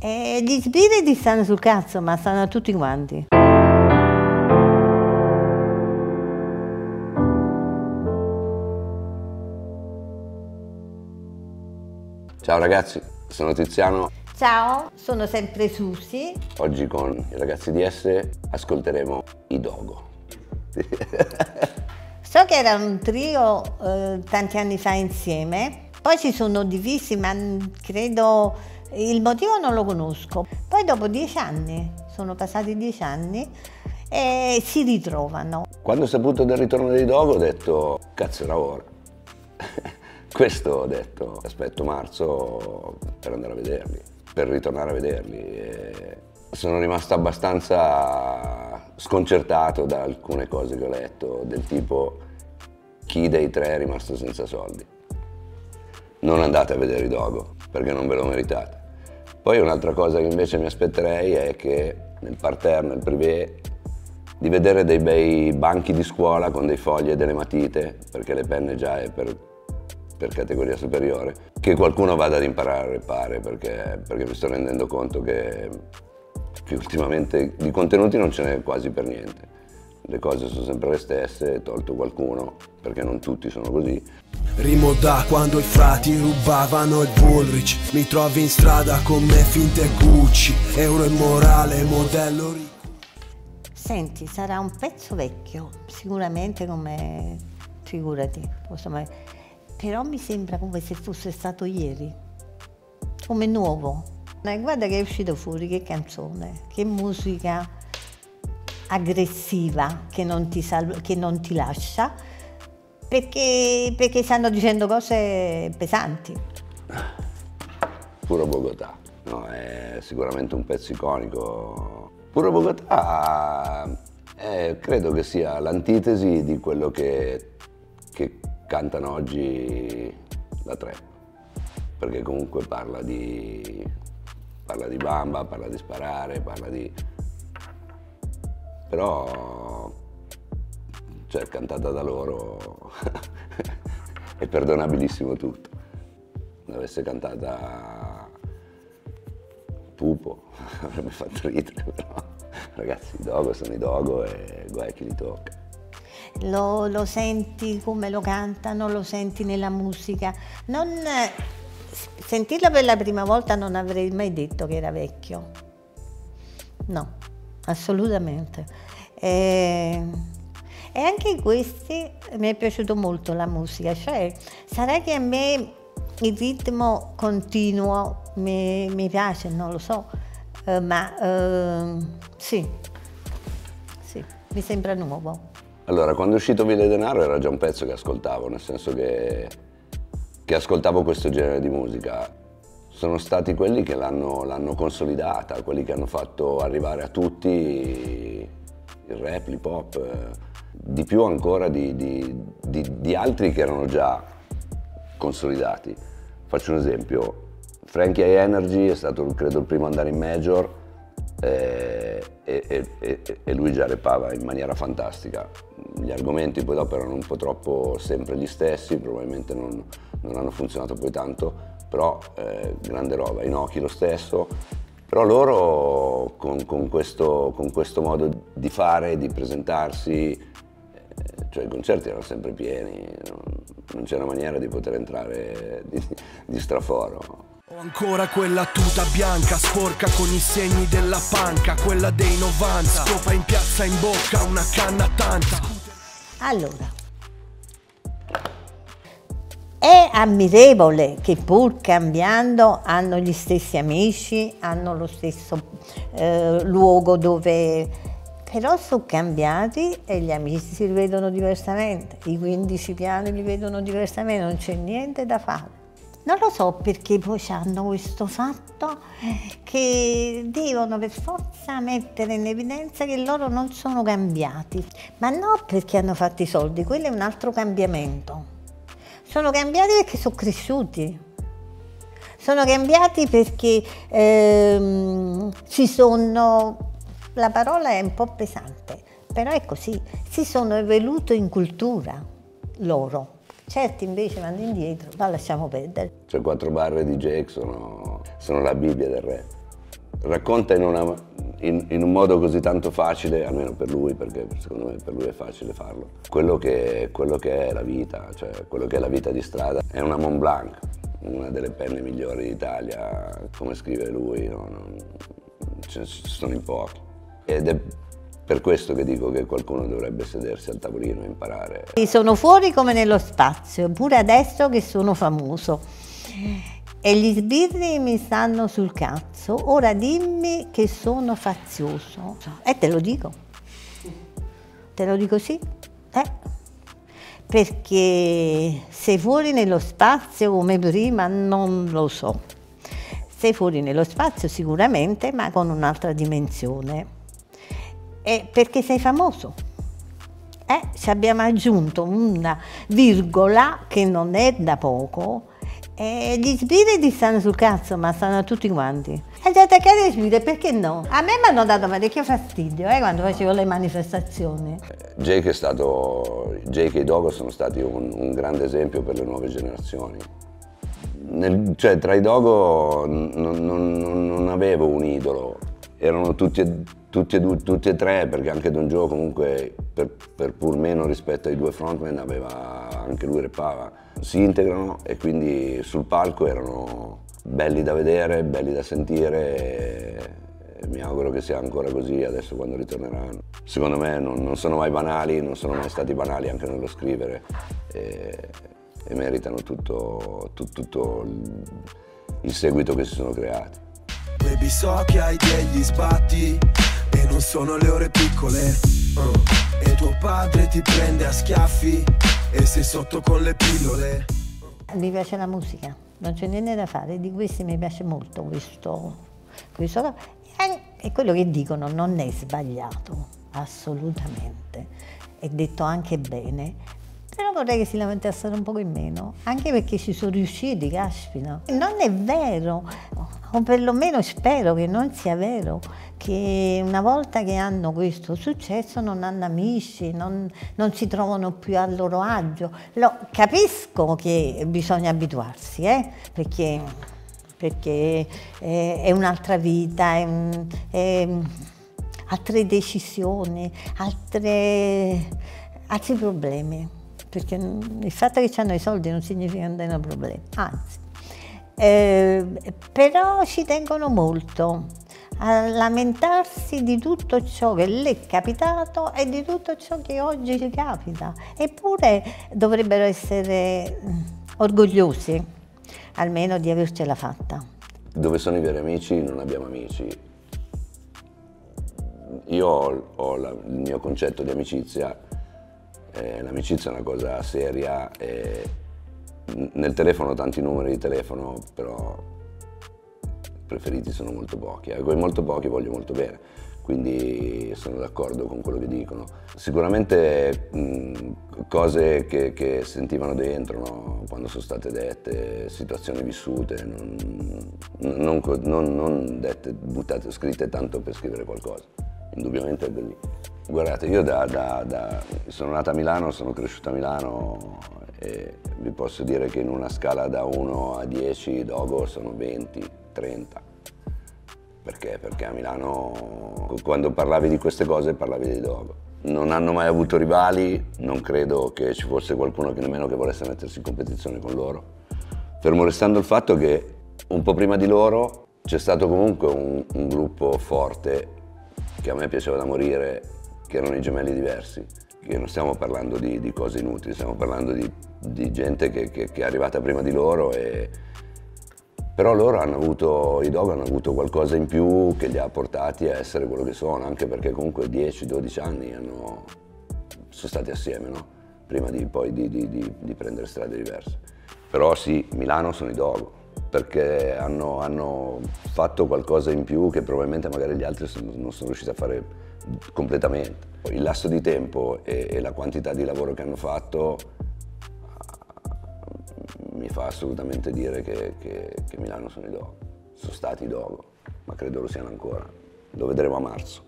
E gli spiriti stanno sul cazzo, ma stanno a tutti quanti. Ciao ragazzi, sono Tiziano. Ciao, sono sempre Susi. Oggi con i ragazzi di S ascolteremo i Dogo. So che era un trio eh, tanti anni fa insieme, poi si sono divisi, ma credo il motivo non lo conosco. Poi dopo dieci anni, sono passati dieci anni, e si ritrovano. Quando ho saputo del ritorno dei Dogo ho detto, cazzo era ora. Questo ho detto, aspetto marzo per andare a vederli, per ritornare a vederli. E sono rimasto abbastanza sconcertato da alcune cose che ho letto, del tipo chi dei tre è rimasto senza soldi. Non andate a vedere i Dogo, perché non ve lo meritate. Poi un'altra cosa che invece mi aspetterei è che nel parterre, nel privé, di vedere dei bei banchi di scuola con dei fogli e delle matite, perché le penne già è per, per categoria superiore, che qualcuno vada ad imparare a repare, perché, perché mi sto rendendo conto che che ultimamente di contenuti non ce n'è quasi per niente. Le cose sono sempre le stesse, tolto qualcuno, perché non tutti sono così. Rimo da quando i frati rubavano il Bullrich Mi trovi in strada con me finte Gucci. Euro immorale, modello ricco. Senti, sarà un pezzo vecchio, sicuramente come figurati, insomma, però mi sembra come se fosse stato ieri, come nuovo. E guarda che è uscito fuori, che canzone, che musica aggressiva che non ti, che non ti lascia, perché, perché stanno dicendo cose pesanti. Puro Bogotà, no, è sicuramente un pezzo iconico. Puro Bogotà è, credo che sia l'antitesi di quello che, che cantano oggi la trap, perché comunque parla di parla di bamba, parla di sparare, parla di... però cioè cantata da loro è perdonabilissimo tutto. L'avesse cantata Pupo avrebbe fatto ridere, però ragazzi i dogo sono i dogo e guai chi li tocca. Lo, lo, senti come lo cantano, lo senti nella musica. Non, sentirlo per la prima volta non avrei mai detto che era vecchio. No, assolutamente. E, e anche questi mi è piaciuto molto la musica, cioè sarà che a me il ritmo continuo mi, mi piace, non lo so, eh, ma eh, sì, sì, mi sembra nuovo. Allora, quando è uscito Ville Denaro era già un pezzo che ascoltavo, nel senso che che ascoltavo questo genere di musica sono stati quelli che l'hanno, consolidata, quelli che hanno fatto arrivare a tutti il rap, l'hip hop, eh, di più ancora di, di, di, di, altri che erano già consolidati. Faccio un esempio, Frankie I Energy è stato credo il primo ad andare in major eh, e, e, e, lui già repava in maniera fantastica. Gli argomenti poi dopo erano un po' troppo sempre gli stessi, probabilmente non, non hanno funzionato poi tanto, però eh, grande roba, Inoki lo stesso, però loro con, con, questo, con, questo, modo di fare, di presentarsi, cioè i concerti erano sempre pieni, non, non c'era maniera di poter entrare di, di straforo. Ho ancora quella tuta bianca, sporca con i segni della panca, quella dei 90, scopa in piazza in bocca, una canna tanta. Allora, è ammirevole che pur cambiando hanno gli stessi amici, hanno lo stesso eh, luogo dove... Però sono cambiati e gli amici si vedono diversamente, i 15 piani li vedono diversamente, non c'è niente da fare. Non lo so perché poi hanno questo fatto che devono per forza mettere in evidenza che loro non sono cambiati, ma non perché hanno fatto i soldi, quello è un altro cambiamento. Sono cambiati perché sono cresciuti. Sono cambiati perché ehm, ci sono, la parola è un po' pesante, però è così, si sono evoluti in cultura loro. Certi invece vanno indietro, ma lasciamo perdere. Cioè quattro barre di Jake sono, sono la Bibbia del rap. racconta in, una, in, in, un modo così tanto facile, almeno per lui, perché secondo me per lui è facile farlo, quello che, quello che è la vita, cioè quello che è la vita di strada. È una Mont Blanc, una delle penne migliori d'Italia, come scrive lui, no? non, ce sono in pochi. Ed è per questo che dico che qualcuno dovrebbe sedersi al tavolino e imparare. Sono fuori come nello spazio, pure adesso che sono famoso. E gli sbirri mi stanno sul cazzo, ora dimmi che sono fazioso. E te lo dico. Te lo dico sì. Eh. Perché sei fuori nello spazio come prima non lo so. Sei fuori nello spazio sicuramente, ma con un'altra dimensione è perché sei famoso. Eh, ci abbiamo aggiunto una virgola che non è da poco e gli spiriti stanno sul cazzo, ma stanno tutti quanti. E gli attaccati di spiriti, perché no? A me mi hanno dato parecchio fastidio eh, quando facevo le manifestazioni. Jake, è stato, Jake e Dogo sono stati un, un grande esempio per le nuove generazioni. Nel, cioè, tra i Dogo non, non, non avevo un idolo, erano tutti tutti e, due, tutti e tre, perché anche Don Joe comunque per, per, pur meno rispetto ai due frontman aveva, anche lui repava, si integrano e quindi sul palco erano belli da vedere, belli da sentire e mi auguro che sia ancora così adesso quando ritorneranno. Secondo me non, non sono mai banali, non sono mai stati banali anche nello scrivere e, e meritano tutto, tutto, tutto il, seguito che si sono creati. Baby so che hai degli sbatti e non sono le ore piccole. Uh. E tuo padre ti prende a schiaffi E sei sotto con le pillole. Mi piace la musica, non c'è niente da fare Di questi mi piace molto questo, questo E quello che dicono non è sbagliato Assolutamente. È detto anche bene però vorrei che si lamentassero un po' in meno, anche perché ci sono riusciti, caspita. Non è vero, o perlomeno spero che non sia vero, che una volta che hanno questo successo non hanno amici, non, non si trovano più a loro agio. Lo, capisco che bisogna abituarsi, eh? perché, perché è, è un'altra vita, è, è, altre decisioni, altre, altri problemi perché il fatto che hanno i soldi non significa che non hanno problemi, anzi. Eh, però ci tengono molto a lamentarsi di tutto ciò che le è capitato e di tutto ciò che oggi gli capita. Eppure dovrebbero essere mm, orgogliosi almeno di avercela fatta. Dove sono i veri amici non abbiamo amici. Io ho, ho la, il mio concetto di amicizia eh, l'amicizia è una cosa seria e nel telefono ho tanti numeri di telefono, però preferiti sono molto pochi. A quei molto pochi voglio molto bene, quindi sono d'accordo con quello che dicono. Sicuramente mh, cose che, che, sentivano dentro, no? quando sono state dette, situazioni vissute, non, non, non, non dette, buttate, scritte tanto per scrivere qualcosa. Indubbiamente è così. Guardate, io da, da, da, sono nato a Milano, sono cresciuto a Milano e vi posso dire che in una scala da 1 a 10 Dogo sono 20, 30. Perché? Perché a Milano quando parlavi di queste cose parlavi di Dogo. Non hanno mai avuto rivali, non credo che ci fosse qualcuno che nemmeno che volesse mettersi in competizione con loro. Fermo restando il fatto che un po' prima di loro c'è stato comunque un, un gruppo forte che a me piaceva da morire che erano i gemelli diversi, che non stiamo parlando di, di cose inutili, stiamo parlando di, di gente che, che, che, è arrivata prima di loro e... Però loro hanno avuto, i dog hanno avuto qualcosa in più che li ha portati a essere quello che sono, anche perché comunque 10-12 anni hanno, sono stati assieme, no? prima di, poi di, di, prendere strade diverse. Però sì, Milano sono i dog, perché hanno, hanno, fatto qualcosa in più che probabilmente magari gli altri non sono riusciti a fare completamente. Il lasso di tempo e, e la quantità di lavoro che hanno fatto mi fa assolutamente dire che, che, che Milano sono i Dogo. Sono stati i Dogo, ma credo lo siano ancora. Lo vedremo a marzo.